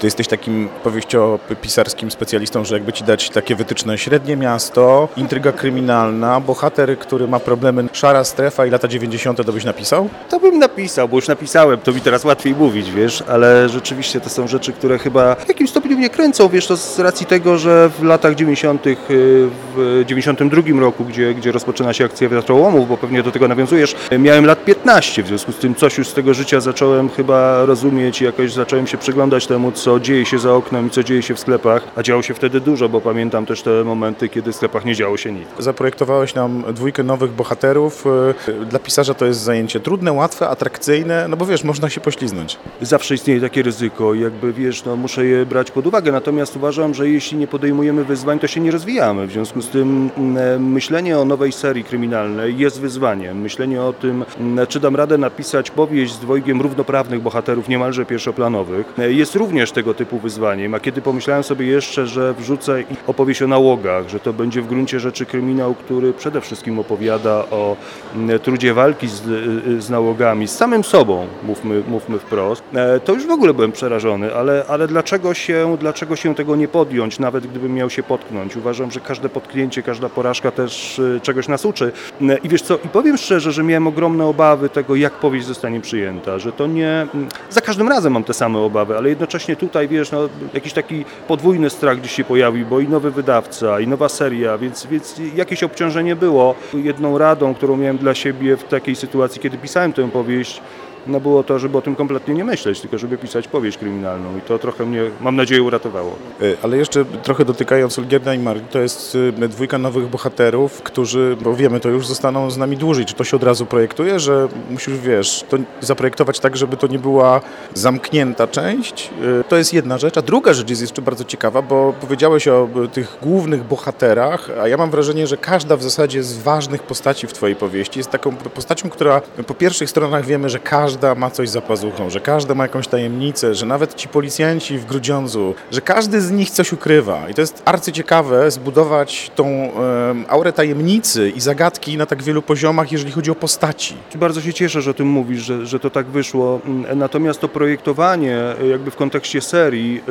ty jesteś takim powieściopisarskim specjalistą, że jakby ci dać takie wytyczne średnie miasto, intryga kryminalna, bohater, który ma problemy, szara strefa i lata 90. to byś napisał? To bym napisał, bo już napisałem, to mi teraz łatwiej mówić, wiesz, ale rzeczywiście to są rzeczy, które chyba w jakimś stopniu mnie kręcą, wiesz, to z racji tego, że w latach 90., y, w 92 roku, gdzie, gdzie rozpoczyna się akcja wiatrołomów, bo pewnie do tego nawiązujesz, miałem lat 15, w związku z tym coś już z tego życia zacząłem chyba rozumieć i jakoś zacząłem się przyglądać temu, co dzieje się za oknem i co dzieje się w sklepach, a działo się wtedy dużo, bo pamiętam też te momenty, kiedy w sklepach nie działo się nic. Zaprojektowałeś nam dwójkę nowych bohaterów. Y, Dla pisarza to jest zajęcie trudne, łatwe, atrakcyjne, no bo wiesz, można się pośliznąć. Zawsze istnieje takie ryzyko, jakby wiesz, no muszę je brać pod uwagę, natomiast uważam, że jeśli nie podejmujemy wyzwań, to się nie rozwijamy. W związku z tym mm, myślenie o nowej serii kryminalnej jest wyzwaniem. Myślenie o tym, mm, czy dam radę napisać powieść z dwojgiem równoprawnych bohaterów, niemalże pierwszoplanowych, e, jest również tego typu wyzwaniem. A kiedy pomyślałem sobie jeszcze, że wrzucę opowieść o nałogach, że to będzie w gruncie rzeczy kryminał, który przede wszystkim opowiada o mm, trudzie walki z, y, z nałogami, z samym sobą, mówmy, mówmy wprost, e, to już w ogóle byłem przerażony, ale, ale dlaczego, się, dlaczego się tego nie podjąć, nawet gdybym miał się potknąć? Uważam, że każde potknięcie, każda porażka też y, czegoś nas uczy. E, I wiesz co, i powiem szczerze, że miałem ogromne obawy tego, jak powieść zostanie przyjęta, że to nie... mm, Za każdym razem mam te same obawy, ale jednocześnie tutaj, wiesz, no, jakiś taki podwójny strach gdzieś się pojawił, bo i nowy wydawca, i nowa seria, więc, więc jakieś obciążenie było. Jedną radą, którą miałem dla siebie w takiej sytuacji, kiedy pisałem tę powieść, no było to, żeby o tym kompletnie nie myśleć, tylko żeby pisać powieść kryminalną i to trochę mnie, mam nadzieję, uratowało. Y, Ale jeszcze trochę dotykając Olgierda i Marii, to jest y, dwójka nowych bohaterów, którzy, bo wiemy, to już zostaną z nami dłużej. Czy to się od razu projektuje, że musisz, wiesz, to zaprojektować tak, żeby to nie była zamknięta część? Y, To jest jedna rzecz. A druga rzecz jest jeszcze bardzo ciekawa, bo powiedziałeś o tych głównych bohaterach, a ja mam wrażenie, że każda w zasadzie z ważnych postaci w twojej powieści jest taką postacią, która po pierwszych stronach wiemy, że każda ma coś za pazuchą, że każda ma jakąś tajemnicę, że nawet ci policjanci w Grudziądzu, że każdy z nich coś ukrywa. I to jest arcyciekawe zbudować tą em, aurę tajemnicy i zagadki na tak wielu poziomach, jeżeli chodzi o postaci. Bardzo się cieszę, że o tym mówisz, że, że to tak wyszło. Mm, Natomiast to projektowanie y, jakby w kontekście serii,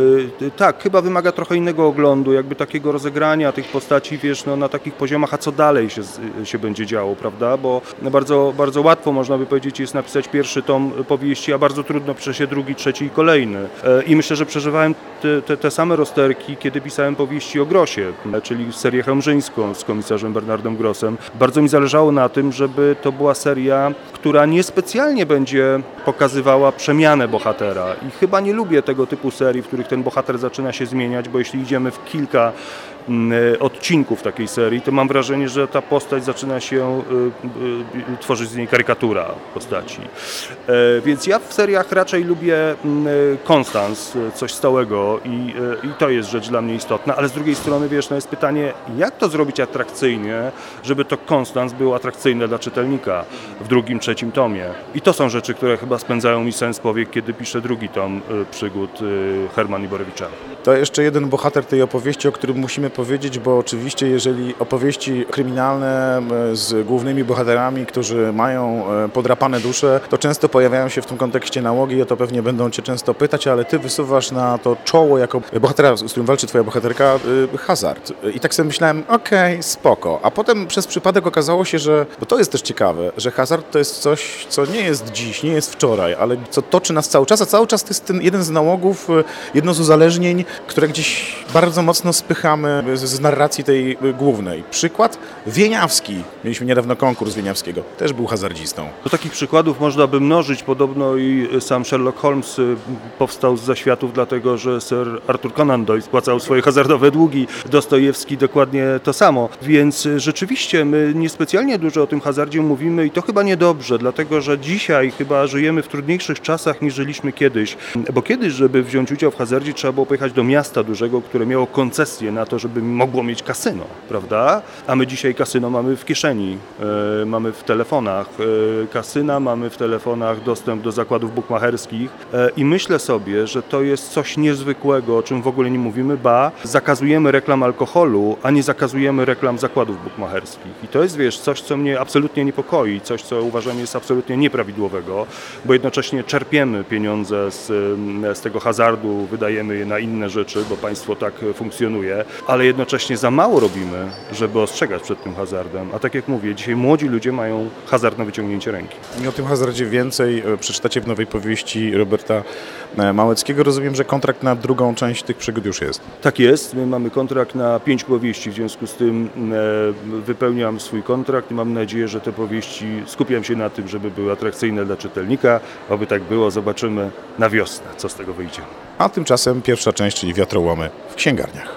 y, y, tak, chyba wymaga trochę innego oglądu, jakby takiego rozegrania tych postaci, wiesz, no, na takich poziomach, a co dalej się, się będzie działo, prawda? Bo bardzo, bardzo łatwo, można by powiedzieć, jest napisać pierwszy tom powieści, a bardzo trudno pisze się drugi, trzeci i kolejny. E, I myślę, że przeżywałem te, te, te same rozterki, kiedy pisałem powieści o Grosie, czyli serię chełmżyńską z komisarzem Bernardem Grossem. Bardzo mi zależało na tym, żeby to była seria, która niespecjalnie będzie pokazywała przemianę bohatera. I chyba nie lubię tego typu serii, w których ten bohater zaczyna się zmieniać, bo jeśli idziemy w kilka odcinków takiej serii, to mam wrażenie, że ta postać zaczyna się y, y, tworzyć z niej karykatura postaci. E, Więc ja w seriach raczej lubię mm, e, konstans, e, coś stałego i, e, i to jest rzecz dla mnie istotna, ale z drugiej strony, wiesz, no jest pytanie, jak to zrobić atrakcyjnie, żeby to konstans było atrakcyjne dla czytelnika w drugim, trzecim tomie. I to są rzeczy, które chyba spędzają mi sens powiek, kiedy piszę drugi tom e, przygód e, Herman Iborowicza. To jeszcze jeden bohater tej opowieści, o którym musimy powiedzieć, bo oczywiście jeżeli opowieści kryminalne m, z głównymi bohaterami, którzy mają e, podrapane dusze, to często pojawiają się w tym kontekście nałogi o to pewnie będą cię często pytać, ale ty wysuwasz na to czoło jako bohatera, z którym walczy twoja bohaterka, y, hazard. I tak sobie myślałem, okej, spoko. A potem przez przypadek okazało się, że, bo to jest też ciekawe, że hazard to jest coś, co nie jest dziś, nie jest wczoraj, ale co toczy nas cały czas, a cały czas to jest ten jeden z nałogów, jedno z uzależnień, które gdzieś bardzo mocno spychamy z, narracji tej głównej. Przykład Wieniawski. Mieliśmy niedawno konkurs Wieniawskiego. Też był hazardzistą. Do takich przykładów można by mnożyć. Podobno i sam Sherlock Holmes y, powstał z zaświatów, dlatego że Sir Arthur Conan Doyle spłacał swoje hazardowe długi. Dostojewski dokładnie to samo. Więc y, rzeczywiście my niespecjalnie dużo o tym hazardzie mówimy i to chyba niedobrze, dlatego że dzisiaj chyba żyjemy w trudniejszych czasach niż żyliśmy kiedyś. Bo kiedyś, żeby wziąć udział w hazardzie, trzeba było pojechać do miasta dużego, które miało koncesję na to, żeby mogło mieć kasyno, prawda? A my dzisiaj kasyno mamy w kieszeni, e, mamy w telefonach. E, kasyna mamy w telefonach dostęp do zakładów bukmacherskich e, i myślę sobie, że to jest coś niezwykłego, o czym w ogóle nie mówimy, ba, zakazujemy reklam alkoholu, a nie zakazujemy reklam zakładów bukmacherskich. I to jest, wiesz, coś, co mnie absolutnie niepokoi, coś, co uważam jest absolutnie nieprawidłowego, bo jednocześnie czerpiemy pieniądze z, z tego hazardu, wydajemy je na inne rzeczy, bo państwo tak funkcjonuje, ale jednocześnie za mało robimy, żeby ostrzegać przed tym hazardem. A tak jak mówię, dzisiaj młodzi ludzie mają hazard na wyciągnięcie ręki. I o tym hazardzie więcej e, przeczytacie w nowej powieści Roberta e, Małeckiego. Rozumiem, że kontrakt na drugą część tych przygód już jest. Tak jest, my mamy kontrakt na pięć powieści, w związku z tym e, wypełniam swój kontrakt i mam nadzieję, że te powieści skupiam się na tym, żeby były atrakcyjne dla czytelnika. Oby tak było, zobaczymy na wiosnę, co z tego wyjdzie. A tymczasem pierwsza część, czyli Wiatrołomy w księgarniach.